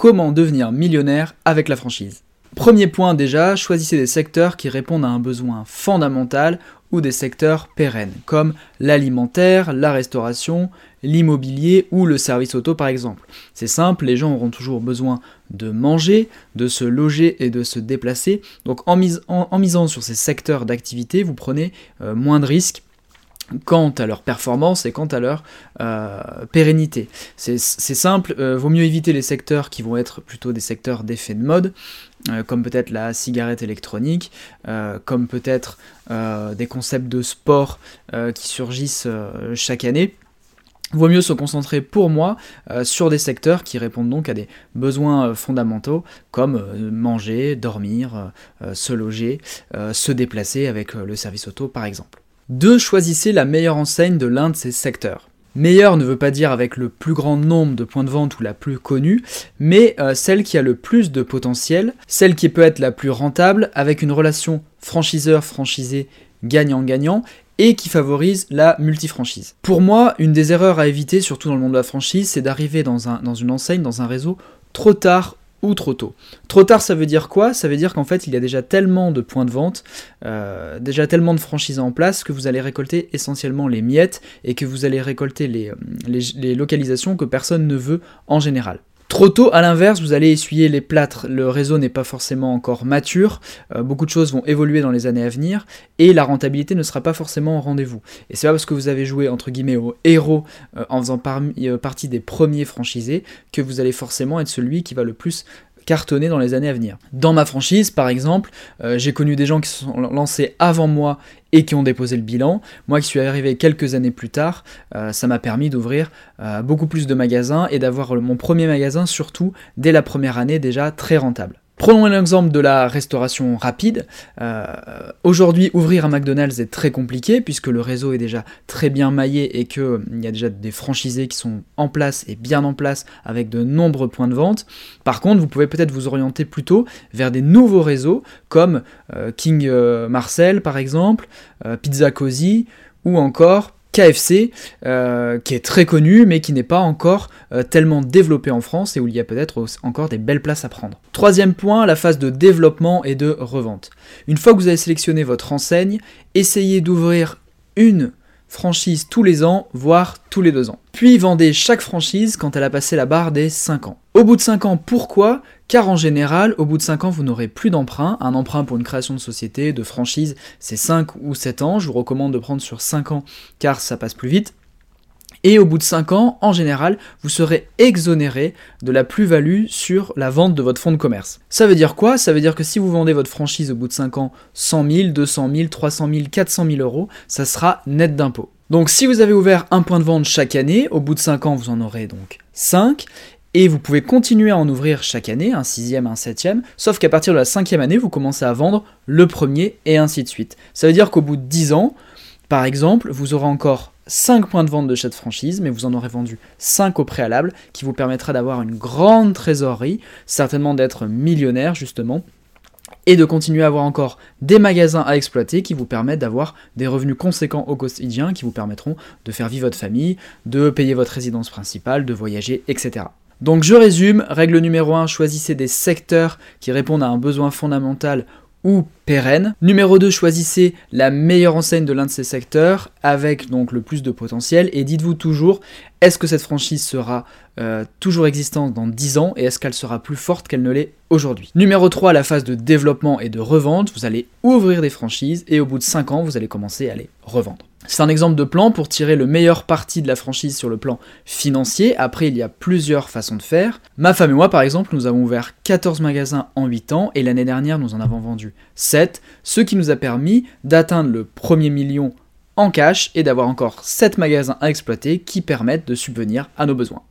comment devenir millionnaire avec la franchise. Premier point déjà, choisissez des secteurs qui répondent à un besoin fondamental ou des secteurs pérennes, comme l'alimentaire, la restauration, l'immobilier ou le service auto par exemple. C'est simple, les gens auront toujours besoin de manger, de se loger et de se déplacer. Donc en, misant sur ces secteurs d'activité, vous prenez euh, moins de risques quant à leur performance et quant à leur euh, pérennité. C'est simple, euh, vaut mieux éviter les secteurs qui vont être plutôt des secteurs d'effet de mode, euh, comme peut-être la cigarette électronique, comme peut-être des concepts de sport qui surgissent chaque année. Vaut mieux se concentrer pour moi sur des secteurs qui répondent donc à des besoins fondamentaux comme manger, dormir, se loger, se déplacer avec le service auto par exemple. 2. Choisissez la meilleure enseigne de l'un de ces secteurs. Meilleure ne veut pas dire avec le plus grand nombre de points de vente ou la plus connue, mais euh, celle qui a le plus de potentiel, celle qui peut être la plus rentable, avec une relation franchiseur-franchisé gagnant-gagnant, et qui favorise la multifranchise. Pour moi, une des erreurs à éviter, surtout dans le monde de la franchise, c'est d'arriver dans, dans une enseigne, dans un réseau, trop tard ou trop tôt. Trop tard, ça veut dire quoi? Ça veut dire qu'en fait, il y a déjà tellement de points de vente, euh, déjà tellement de franchises en place que vous allez récolter essentiellement les miettes et que vous allez récolter les, euh, les localisations que personne ne veut en général. Trop tôt, à l'inverse, vous allez essuyer les plâtres, le réseau n'est pas forcément encore mature, euh, beaucoup de choses vont évoluer dans les années à venir, et la rentabilité ne sera pas forcément au rendez-vous. Et c'est pas parce que vous avez joué entre guillemets au héros en faisant euh, partie des premiers franchisés que vous allez forcément être celui qui va le plus cartonner dans les années à venir. Dans ma franchise, par exemple, euh, j'ai connu des gens qui se sont lancés avant moi et qui ont déposé le bilan. Moi qui suis arrivé quelques années plus tard, euh, ça m'a permis d'ouvrir euh, beaucoup plus de magasins et d'avoir mon premier magasin surtout dès la première année déjà très rentable. Prenons l'exemple de la restauration rapide. Euh, aujourd'hui, ouvrir un McDonald's est très compliqué puisque le réseau est déjà très bien maillé et qu'il euh, y a déjà des franchisés qui sont en place et bien en place avec de nombreux points de vente. Par contre, vous pouvez peut-être vous orienter plutôt vers des nouveaux réseaux comme euh, King Marcel par exemple, Pizza Cozy ou encore KFC, euh, qui est très connu, mais qui n'est pas encore euh, tellement développé en France et où il y a peut-être encore des belles places à prendre. Troisième point, la phase de développement et de revente. Une fois que vous avez sélectionné votre enseigne, essayez d'ouvrir une franchise tous les ans, voire tous les deux ans. Puis vendez chaque franchise quand elle a passé la barre des 5 ans. Au bout de 5 ans, pourquoi? Car en général, au bout de 5 ans, vous n'aurez plus d'emprunt. Un emprunt pour une création de société, de franchise, c'est 5 ou 7 ans. Je vous recommande de prendre sur 5 ans car ça passe plus vite. Et au bout de 5 ans, en général, vous serez exonéré de la plus-value sur la vente de votre fonds de commerce. Ça veut dire quoi? Ça veut dire que si vous vendez votre franchise au bout de 5 ans 100 000, 200 000, 300 000, 400 000 euros, ça sera net d'impôt. Donc si vous avez ouvert un point de vente chaque année, au bout de 5 ans, vous en aurez donc 5. Et vous pouvez continuer à en ouvrir chaque année, un sixième, un septième, sauf qu'à partir de la cinquième année, vous commencez à vendre le premier et ainsi de suite. Ça veut dire qu'au bout de 10 ans, par exemple, vous aurez encore 5 points de vente de cette franchise, mais vous en aurez vendu 5 au préalable, qui vous permettra d'avoir une grande trésorerie, certainement d'être millionnaire justement, et de continuer à avoir encore des magasins à exploiter qui vous permettent d'avoir des revenus conséquents au quotidien, qui vous permettront de faire vivre votre famille, de payer votre résidence principale, de voyager, etc. Donc je résume, règle numéro 1, choisissez des secteurs qui répondent à un besoin fondamental ou pérenne. Numéro 2, choisissez la meilleure enseigne de l'un de ces secteurs avec donc le plus de potentiel et dites-vous toujours est-ce que cette franchise sera euh, toujours existante dans 10 ans et est-ce qu'elle sera plus forte qu'elle ne l'est aujourd'hui? Numéro 3, la phase de développement et de revente, vous allez ouvrir des franchises et au bout de 5 ans, vous allez commencer à les revendre. C'est un exemple de plan pour tirer le meilleur parti de la franchise sur le plan financier. Après, il y a plusieurs façons de faire. Ma femme et moi, par exemple, nous avons ouvert 14 magasins en 8 ans et l'année dernière, nous en avons vendu 7, ce qui nous a permis d'atteindre le premier million en cash et d'avoir encore 7 magasins à exploiter qui permettent de subvenir à nos besoins.